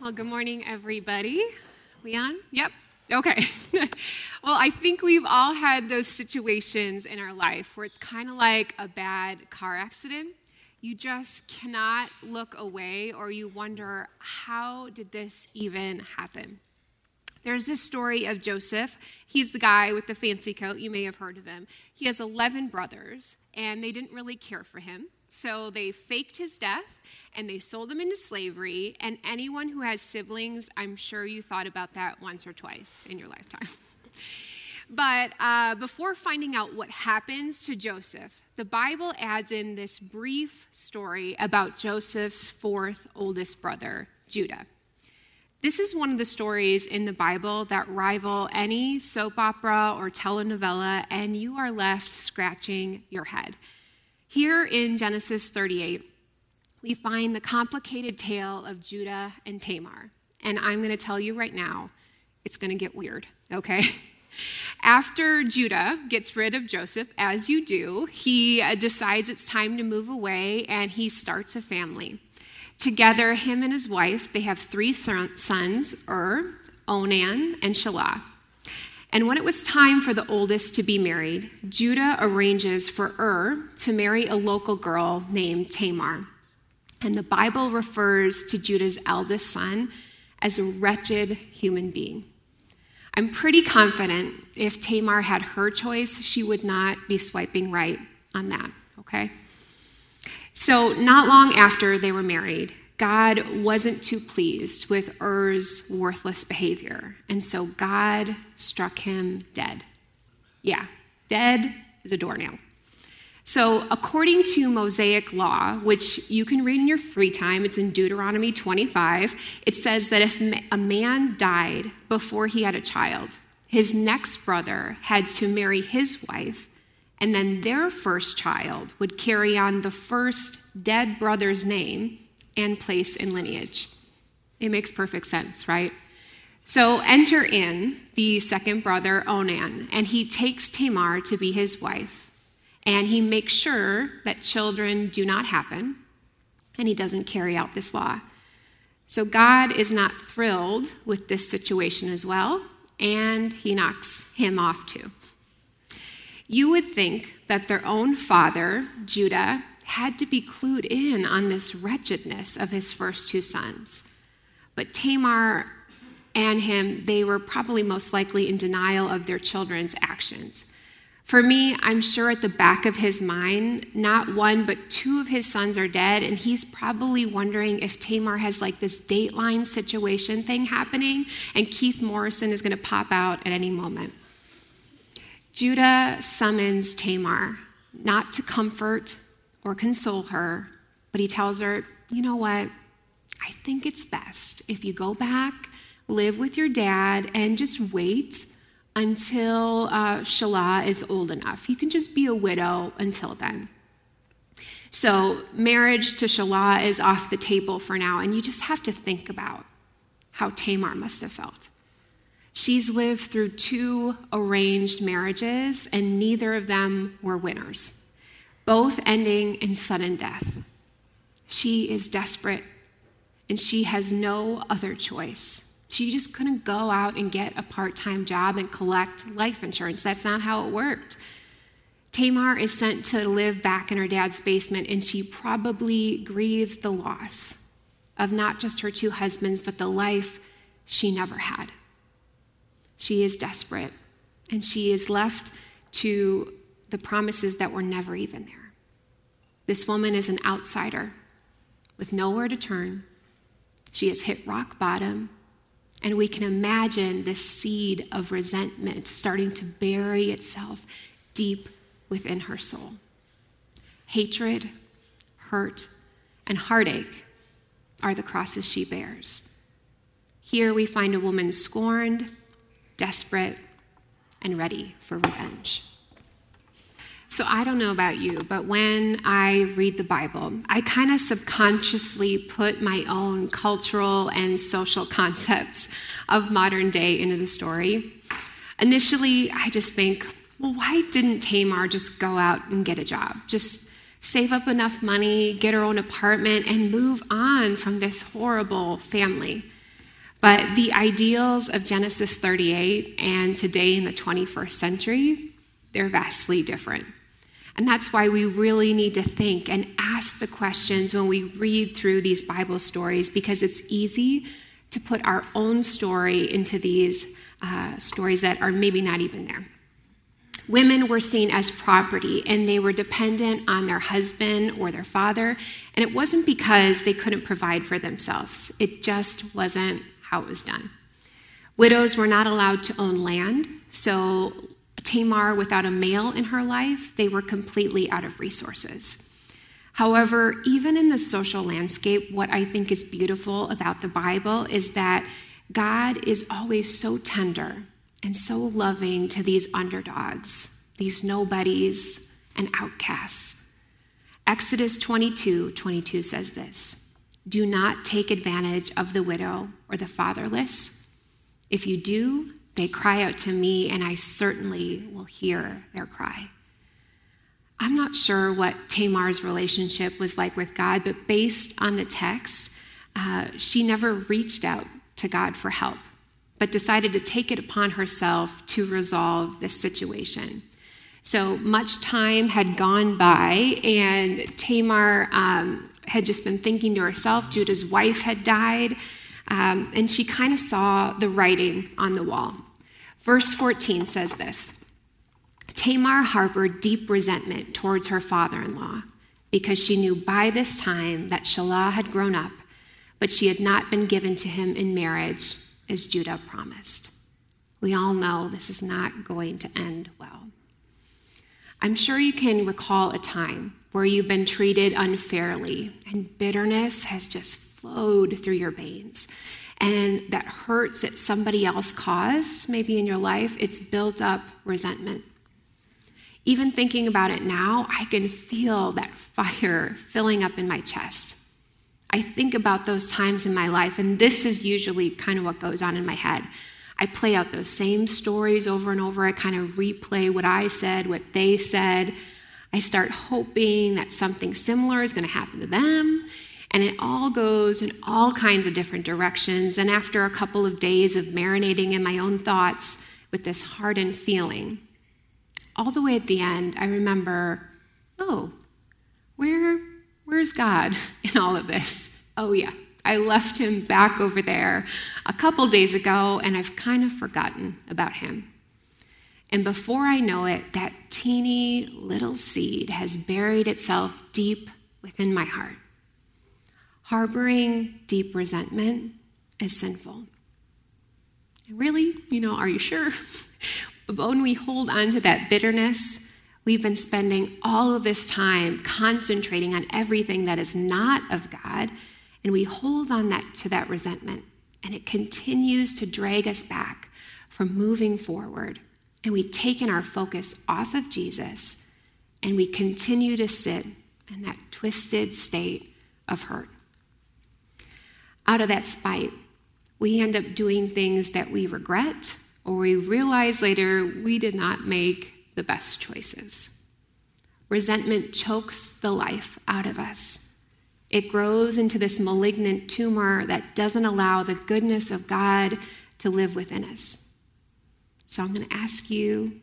Well, good morning, everybody. We on? Yep. Okay. well, I think we've all had those situations in our life where it's kind of like a bad car accident. You just cannot look away, or you wonder, how did this even happen? There's this story of Joseph. He's the guy with the fancy coat. You may have heard of him. He has 11 brothers, and they didn't really care for him. So they faked his death and they sold him into slavery. And anyone who has siblings, I'm sure you thought about that once or twice in your lifetime. but uh, before finding out what happens to Joseph, the Bible adds in this brief story about Joseph's fourth oldest brother, Judah. This is one of the stories in the Bible that rival any soap opera or telenovela, and you are left scratching your head. Here in Genesis 38, we find the complicated tale of Judah and Tamar. And I'm going to tell you right now, it's going to get weird, okay? After Judah gets rid of Joseph, as you do, he uh, decides it's time to move away and he starts a family. Together, him and his wife, they have three sons, Ur, Onan, and Shelah. And when it was time for the oldest to be married, Judah arranges for Ur to marry a local girl named Tamar. And the Bible refers to Judah's eldest son as a wretched human being. I'm pretty confident if Tamar had her choice, she would not be swiping right on that, okay? So, not long after they were married, God wasn't too pleased with Er's worthless behavior, and so God struck him dead. Yeah, dead is a doornail. So, according to Mosaic law, which you can read in your free time, it's in Deuteronomy 25, it says that if a man died before he had a child, his next brother had to marry his wife, and then their first child would carry on the first dead brother's name and place in lineage. It makes perfect sense, right? So enter in the second brother, Onan, and he takes Tamar to be his wife. And he makes sure that children do not happen, and he doesn't carry out this law. So God is not thrilled with this situation as well, and he knocks him off too. You would think that their own father, Judah, had to be clued in on this wretchedness of his first two sons. But Tamar and him, they were probably most likely in denial of their children's actions. For me, I'm sure at the back of his mind, not one, but two of his sons are dead, and he's probably wondering if Tamar has like this dateline situation thing happening, and Keith Morrison is to pop out at any moment. Judah summons Tamar, not to comfort, or console her, but he tells her, you know what? I think it's best if you go back, live with your dad, and just wait until uh, Shelah is old enough. You can just be a widow until then. So, marriage to Shelah is off the table for now, and you just have to think about how Tamar must have felt. She's lived through two arranged marriages, and neither of them were winners both ending in sudden death. She is desperate and she has no other choice. She just couldn't go out and get a part time job and collect life insurance. That's not how it worked. Tamar is sent to live back in her dad's basement, and she probably grieves the loss of not just her two husbands, but the life she never had. She is desperate, and she is left to the promises that were never even there. This woman is an outsider with nowhere to turn. She has hit rock bottom, and we can imagine this seed of resentment starting to bury itself deep within her soul. Hatred, hurt, and heartache are the crosses she bears. Here we find a woman scorned, desperate, and ready for revenge. So I don't know about you, but when I read the Bible, I kind of subconsciously put my own cultural and social concepts of modern day into the story. Initially, I just think, well, why didn't Tamar just go out and get a job? Just save up enough money, get her own apartment, and move on from this horrible family. But the ideals of Genesis 38 and today in the 21st century, they're vastly different. And that's why we really need to think and ask the questions when we read through these Bible stories, because it's easy to put our own story into these uh, stories that are maybe not even there. Women were seen as property and they were dependent on their husband or their father. And it wasn't because they couldn't provide for themselves, it just wasn't how it was done. Widows were not allowed to own land, so Tamar, without a male in her life, they were completely out of resources. However, even in the social landscape, what I think is beautiful about the Bible is that God is always so tender and so loving to these underdogs, these nobodies and outcasts. Exodus 22 22 says this Do not take advantage of the widow or the fatherless. If you do, they cry out to me, and I certainly will hear their cry. I'm not sure what Tamar's relationship was like with God, but based on the text, uh, she never reached out to God for help but decided to take it upon herself to resolve this situation. So much time had gone by, and Tamar um, had just been thinking to herself, Judah's wife had died, um, and she kind of saw the writing on the wall. Verse 14 says this Tamar harbored deep resentment towards her father in law because she knew by this time that Shelah had grown up, but she had not been given to him in marriage as Judah promised. We all know this is not going to end well. I'm sure you can recall a time where you've been treated unfairly and bitterness has just flowed through your veins. And that hurts that somebody else caused, maybe in your life, it's built up resentment. Even thinking about it now, I can feel that fire filling up in my chest. I think about those times in my life, and this is usually kind of what goes on in my head. I play out those same stories over and over. I kind of replay what I said, what they said. I start hoping that something similar is going to happen to them. And it all goes in all kinds of different directions. And after a couple of days of marinating in my own thoughts with this hardened feeling, all the way at the end, I remember, oh, where Where's God in all of this? Oh, yeah, I left him back over there a couple days ago, and I've kind of forgotten about him. And before I know it, that teeny little seed has buried itself deep within my heart. Harboring deep resentment is sinful. Really? You know, are you sure? but when we hold on to that bitterness, We've been spending all of this time concentrating on everything that is not of God, and we hold on that to that resentment, and it continues to drag us back from moving forward. And we've taken our focus off of Jesus, and we continue to sit in that twisted state of hurt. Out of that spite, we end up doing things that we regret, or we realize later we did not make the best choices. Resentment chokes the life out of us. It grows into this malignant tumor that doesn't allow the goodness of God to live within us. So I'm going to ask you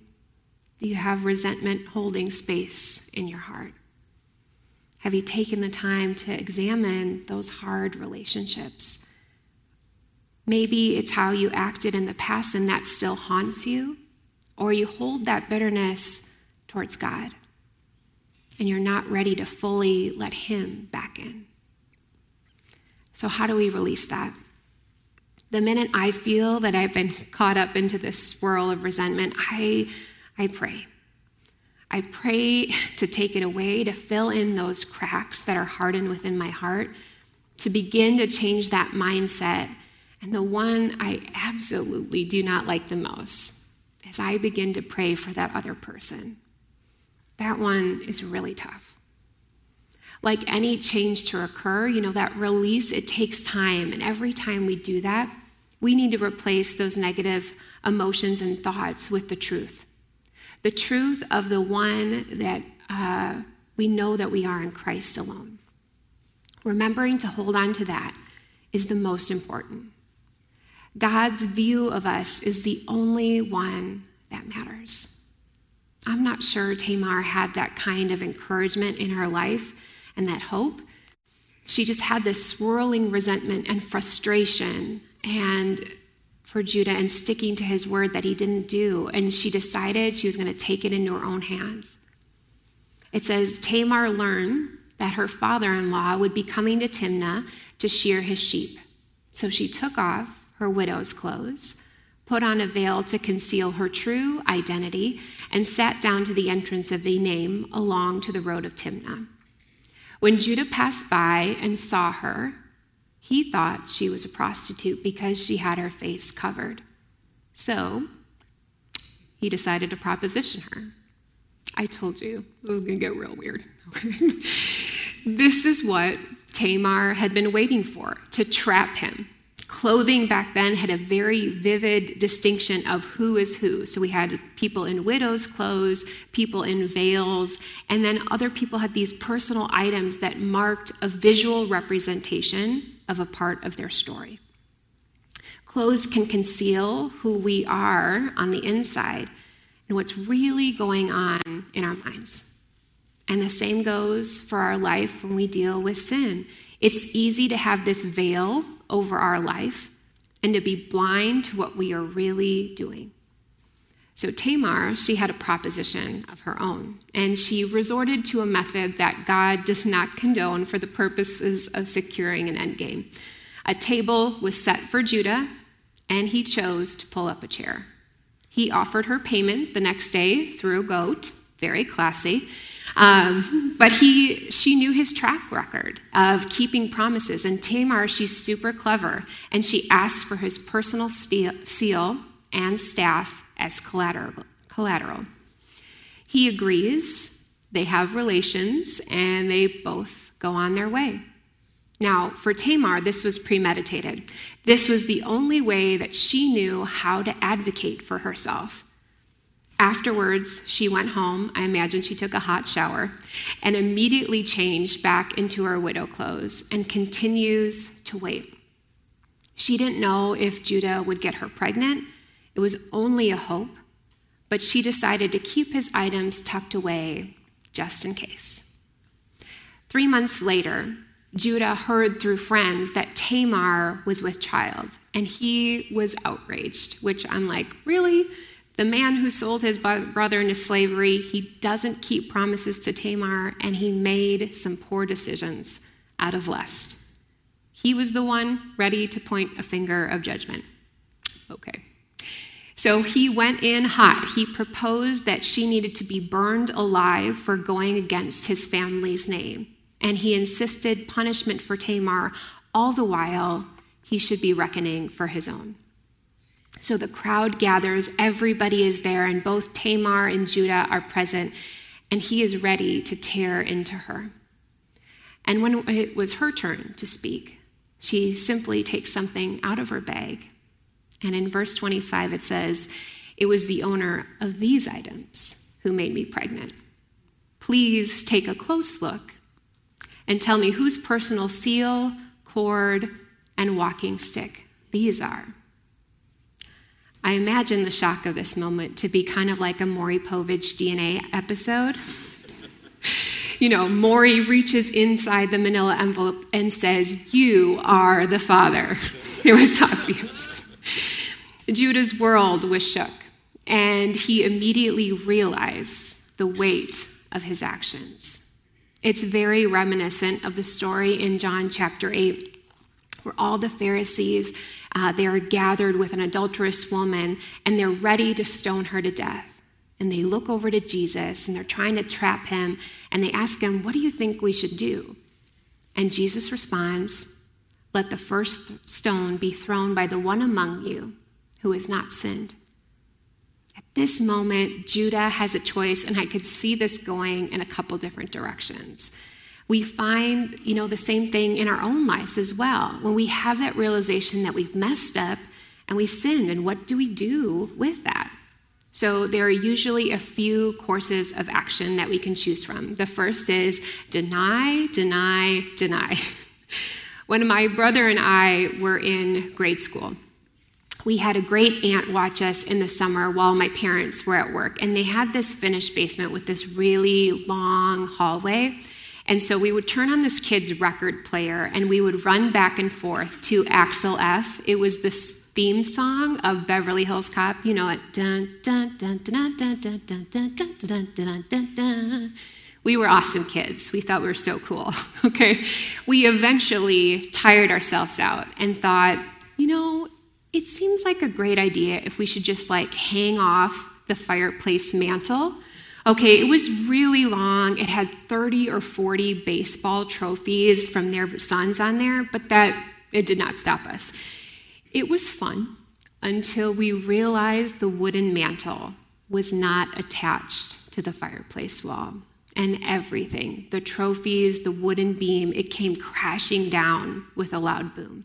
do you have resentment holding space in your heart? Have you taken the time to examine those hard relationships? Maybe it's how you acted in the past and that still haunts you or you hold that bitterness towards God and you're not ready to fully let Him back in. So, how do we release that? The minute I feel that I've been caught up into this swirl of resentment, I, I pray. I pray to take it away, to fill in those cracks that are hardened within my heart, to begin to change that mindset. And the one I absolutely do not like the most as I begin to pray for that other person. That one is really tough. Like any change to occur, you know, that release, it takes time. And every time we do that, we need to replace those negative emotions and thoughts with the truth. The truth of the one that uh, we know that we are in Christ alone. Remembering to hold on to that is the most important. God's view of us is the only one that matters. I'm not sure Tamar had that kind of encouragement in her life and that hope. She just had this swirling resentment and frustration and for Judah and sticking to his word that he didn't do. And she decided she was going to take it into her own hands. It says Tamar learned that her father in law would be coming to Timnah to shear his sheep. So she took off her widow's clothes, put on a veil to conceal her true identity, and sat down to the entrance of Enaim along to the road of Timnah. When Judah passed by and saw her, he thought she was a prostitute because she had her face covered. So he decided to proposition her. I told you this is going to get real weird. this is what Tamar had been waiting for to trap him. Clothing back then had a very vivid distinction of who is who. So we had people in widow's clothes, people in veils, and then other people had these personal items that marked a visual representation of a part of their story. Clothes can conceal who we are on the inside and what's really going on in our minds. And the same goes for our life when we deal with sin. It's easy to have this veil over our life and to be blind to what we are really doing. So Tamar, she had a proposition of her own, and she resorted to a method that God does not condone for the purposes of securing an endgame. A table was set for Judah, and he chose to pull up a chair. He offered her payment the next day through a goat, very classy. Um, but he, she knew his track record of keeping promises. And Tamar, she's super clever, and she asked for his personal seal and staff as collateral. collateral. He agrees, they have relations, and they both go on their way. Now, for Tamar, this was premeditated. This was the only way that she knew how to advocate for herself. Afterwards, she went home. I imagine she took a hot shower and immediately changed back into her widow clothes and continues to wait. She didn't know if Judah would get her pregnant it was only a hope, but she decided to keep his items tucked away just in case. Three months later, Judah heard through friends that Tamar was with child, and he was outraged, which I'm like, really? The man who sold his brother into slavery, he doesn't keep promises to Tamar, and he made some poor decisions out of lust. He was the one ready to point a finger of judgment. Okay. So he went in hot. He proposed that she needed to be burned alive for going against his family's name. And he insisted punishment for Tamar, all the while he should be reckoning for his own. So the crowd gathers, everybody is there, and both Tamar and Judah are present, and he is ready to tear into her. And when it was her turn to speak, she simply takes something out of her bag and in verse 25, it says, It was the owner of these items who made me pregnant. Please take a close look and tell me whose personal seal, cord, and walking stick these are. I imagine the shock of this moment to be kind of like a Maury Povich DNA episode. you know, Maury reaches inside the manila envelope and says, You are the father. it was obvious. Judah's world was shook, and he immediately realized the weight of his actions. It's very reminiscent of the story in John chapter 8, where all the Pharisees uh, they are gathered with an adulterous woman and they're ready to stone her to death. And they look over to Jesus and they're trying to trap him and they ask him, What do you think we should do? And Jesus responds, Let the first stone be thrown by the one among you who has not sinned. At this moment, Judah has a choice, and I could see this going in a couple different directions. We find, you know, the same thing in our own lives as well. When we have that realization that we've messed up and we sinned, and what do we do with that? So, there are usually a few courses of action that we can choose from. The first is deny, deny, deny. when my brother and I were in grade school, we had a great aunt watch us in the summer while my parents were at work, and they had this finished basement with this really long hallway. And so we would turn on this kid's record player and we would run back and forth to Axel F. It was the theme song of Beverly Hills Cop. You know it. We were awesome kids. We thought we were so cool. Okay. We eventually tired ourselves out and thought, you know, it seems like a great idea if we should just like hang off the fireplace mantle. Okay, it was really long. It had 30 or 40 baseball trophies from their sons on there, but that it did not stop us. It was fun until we realized the wooden mantle was not attached to the fireplace wall. And everything, the trophies, the wooden beam, it came crashing down with a loud boom.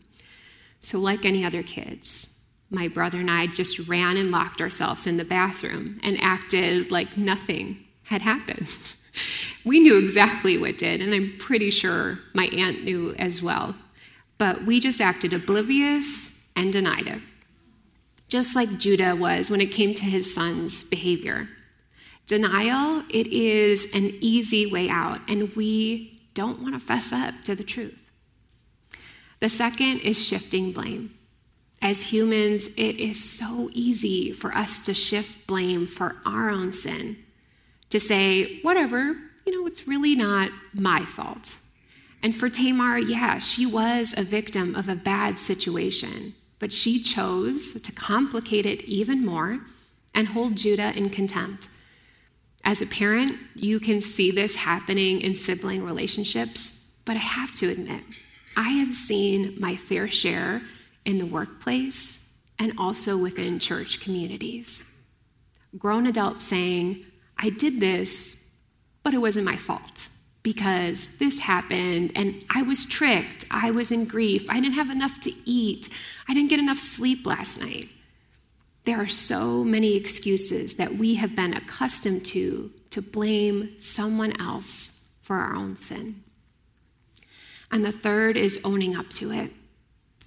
So, like any other kids, my brother and I just ran and locked ourselves in the bathroom and acted like nothing had happened. we knew exactly what did, and I'm pretty sure my aunt knew as well. But we just acted oblivious and denied it, just like Judah was when it came to his son's behavior. Denial, it is an easy way out, and we don't want to fess up to the truth. The second is shifting blame. As humans, it is so easy for us to shift blame for our own sin, to say, whatever, you know, it's really not my fault. And for Tamar, yeah, she was a victim of a bad situation, but she chose to complicate it even more and hold Judah in contempt. As a parent, you can see this happening in sibling relationships, but I have to admit, I have seen my fair share in the workplace and also within church communities. Grown adults saying, I did this, but it wasn't my fault because this happened and I was tricked. I was in grief. I didn't have enough to eat. I didn't get enough sleep last night. There are so many excuses that we have been accustomed to to blame someone else for our own sin. And the third is owning up to it.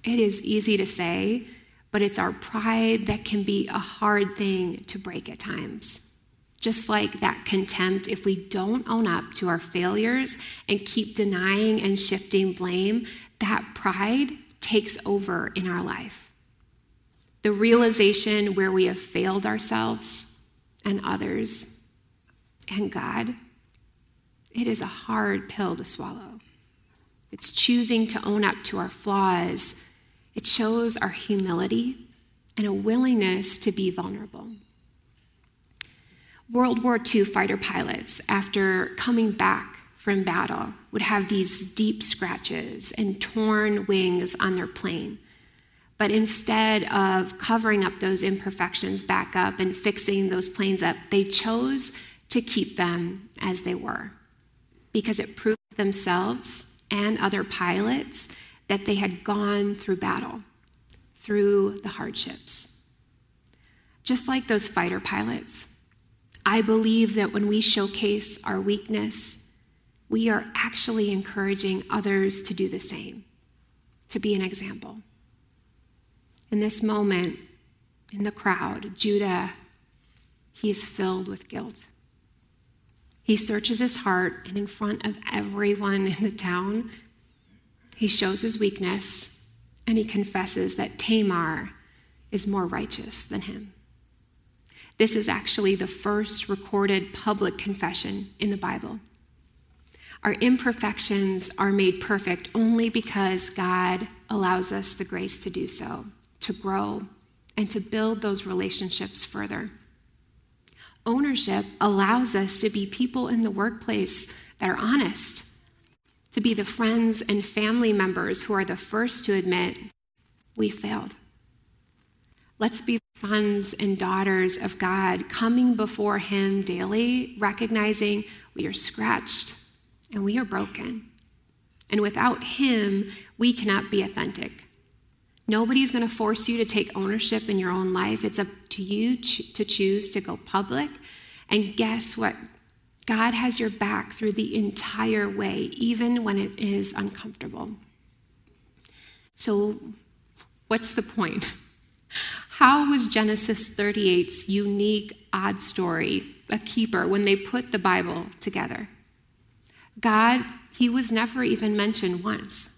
It is easy to say, but it's our pride that can be a hard thing to break at times. Just like that contempt, if we don't own up to our failures and keep denying and shifting blame, that pride takes over in our life. The realization where we have failed ourselves and others and God, it is a hard pill to swallow. It's choosing to own up to our flaws. It shows our humility and a willingness to be vulnerable. World War II fighter pilots, after coming back from battle, would have these deep scratches and torn wings on their plane. But instead of covering up those imperfections back up and fixing those planes up, they chose to keep them as they were because it proved themselves and other pilots that they had gone through battle, through the hardships. Just like those fighter pilots, I believe that when we showcase our weakness, we are actually encouraging others to do the same, to be an example. In this moment, in the crowd, Judah, he is filled with guilt. He searches his heart, and in front of everyone in the town, he shows his weakness and he confesses that Tamar is more righteous than him. This is actually the first recorded public confession in the Bible. Our imperfections are made perfect only because God allows us the grace to do so, to grow, and to build those relationships further. Ownership allows us to be people in the workplace that are honest, to be the friends and family members who are the first to admit we failed. Let's be sons and daughters of God coming before Him daily, recognizing we are scratched and we are broken. And without Him, we cannot be authentic. Nobody's going to force you to take ownership in your own life. It's up to you to choose to go public. And guess what? God has your back through the entire way, even when it is uncomfortable. So, what's the point? how was Genesis 38's unique, odd story a keeper when they put the Bible together? God, He was never even mentioned once.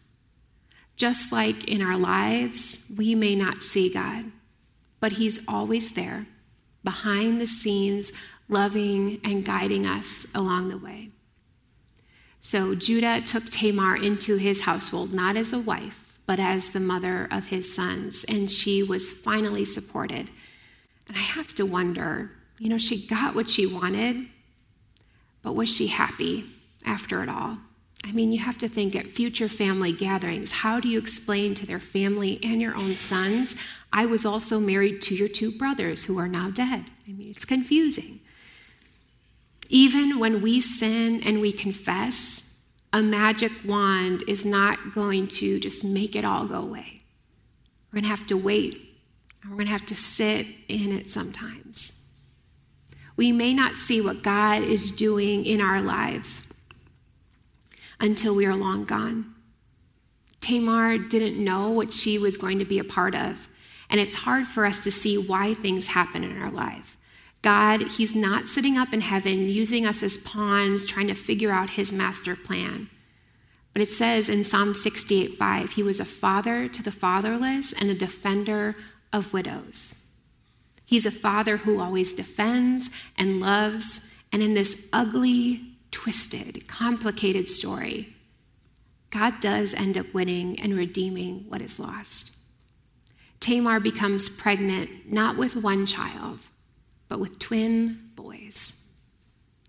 Just like in our lives, we may not see God, but He's always there, behind the scenes, loving and guiding us along the way. So Judah took Tamar into his household, not as a wife, but as the mother of his sons, and she was finally supported. And I have to wonder you know, she got what she wanted, but was she happy after it all? I mean, you have to think at future family gatherings, how do you explain to their family and your own sons, I was also married to your two brothers who are now dead? I mean, it's confusing. Even when we sin and we confess, a magic wand is not going to just make it all go away. We're going to have to wait, we're going to have to sit in it sometimes. We may not see what God is doing in our lives until we are long gone. Tamar didn't know what she was going to be a part of, and it's hard for us to see why things happen in our life. God, He's not sitting up in heaven using us as pawns trying to figure out His master plan. But it says in Psalm 68 5, He was a father to the fatherless and a defender of widows. He's a father who always defends and loves, and in this ugly, twisted, complicated story, God does end up winning and redeeming what is lost. Tamar becomes pregnant not with one child, but with twin boys.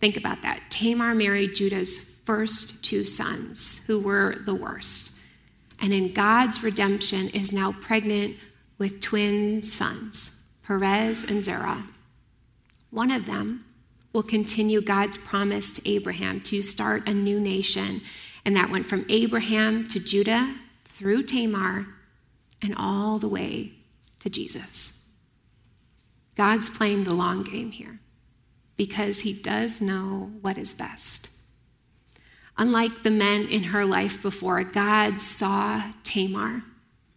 Think about that. Tamar married Judah's first two sons, who were the worst. And in God's redemption, is now pregnant with twin sons, Perez and Zerah. One of them will continue God's promise to Abraham to start a new nation. And that went from Abraham to Judah through Tamar and all the way to Jesus. God's playing the long game here because he does know what is best. Unlike the men in her life before, God saw Tamar.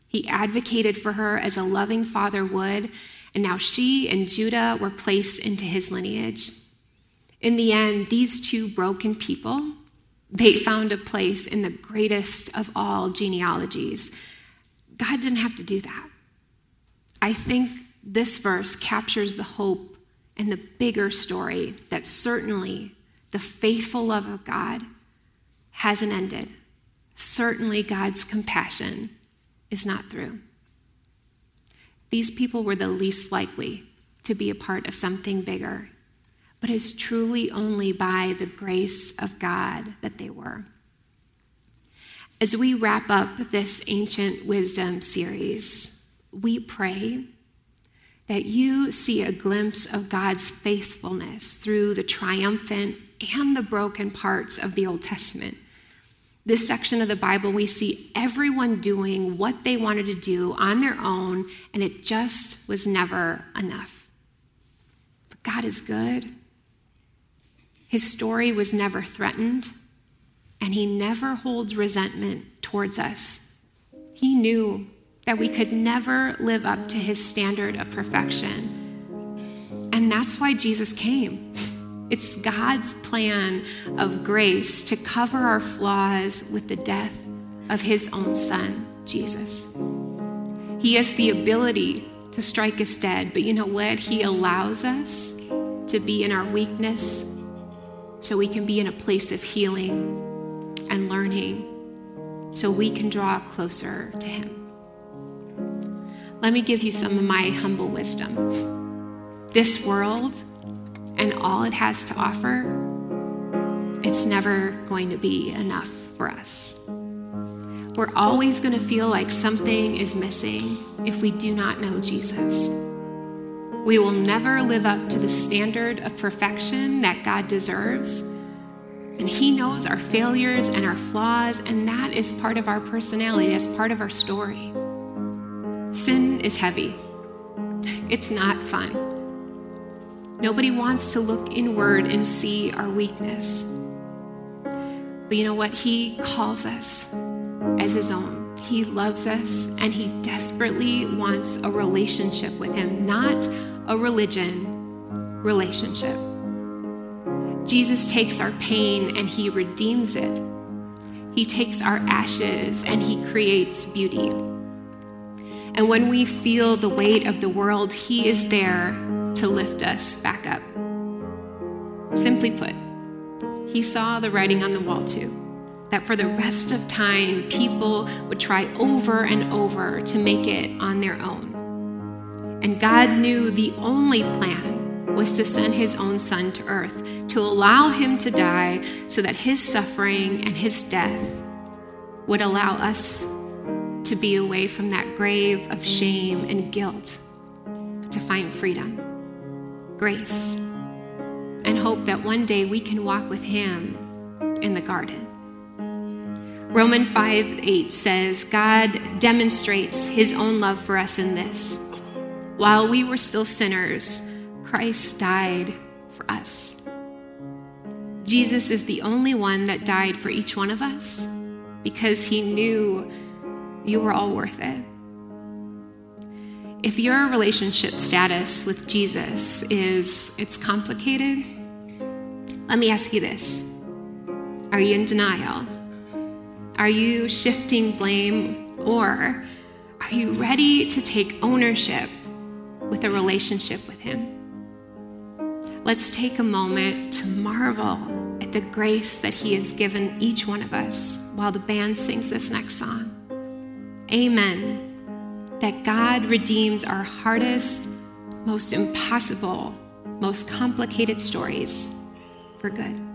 He advocated for her as a loving father would, and now she and Judah were placed into his lineage. In the end, these two broken people, they found a place in the greatest of all genealogies. God didn't have to do that. I think this verse captures the hope and the bigger story that certainly the faithful love of God hasn't ended. Certainly, God's compassion is not through. These people were the least likely to be a part of something bigger, but it's truly only by the grace of God that they were. As we wrap up this ancient wisdom series, we pray that you see a glimpse of God's faithfulness through the triumphant and the broken parts of the Old Testament. This section of the Bible, we see everyone doing what they wanted to do on their own, and it just was never enough. But God is good. His story was never threatened, and He never holds resentment towards us. He knew that we could never live up to his standard of perfection. And that's why Jesus came. It's God's plan of grace to cover our flaws with the death of his own son, Jesus. He has the ability to strike us dead, but you know what? He allows us to be in our weakness so we can be in a place of healing and learning so we can draw closer to him. Let me give you some of my humble wisdom. This world and all it has to offer, it's never going to be enough for us. We're always going to feel like something is missing if we do not know Jesus. We will never live up to the standard of perfection that God deserves. And He knows our failures and our flaws, and that is part of our personality, that's part of our story. Sin is heavy, it's not fun. Nobody wants to look inward and see our weakness. But you know what? He calls us as His own. He loves us and He desperately wants a relationship with Him, not a religion, relationship. Jesus takes our pain and He redeems it. He takes our ashes and He creates beauty. And when we feel the weight of the world, He is there to lift us back up. Simply put, He saw the writing on the wall too that for the rest of time, people would try over and over to make it on their own. And God knew the only plan was to send his own son to earth, to allow him to die so that his suffering and his death would allow us to be away from that grave of shame and guilt, to find freedom, grace, and hope that one day we can walk with him in the garden. Romans 5 8 says, God demonstrates his own love for us in this. While we were still sinners, Christ died for us. Jesus is the only one that died for each one of us because he knew you were all worth it. If your relationship status with Jesus is it's complicated, let me ask you this. Are you in denial? Are you shifting blame? Or are you ready to take ownership with a relationship with Him? Let's take a moment to marvel at the grace that He has given each one of us while the band sings this next song. Amen. That God redeems our hardest, most impossible, most complicated stories for good.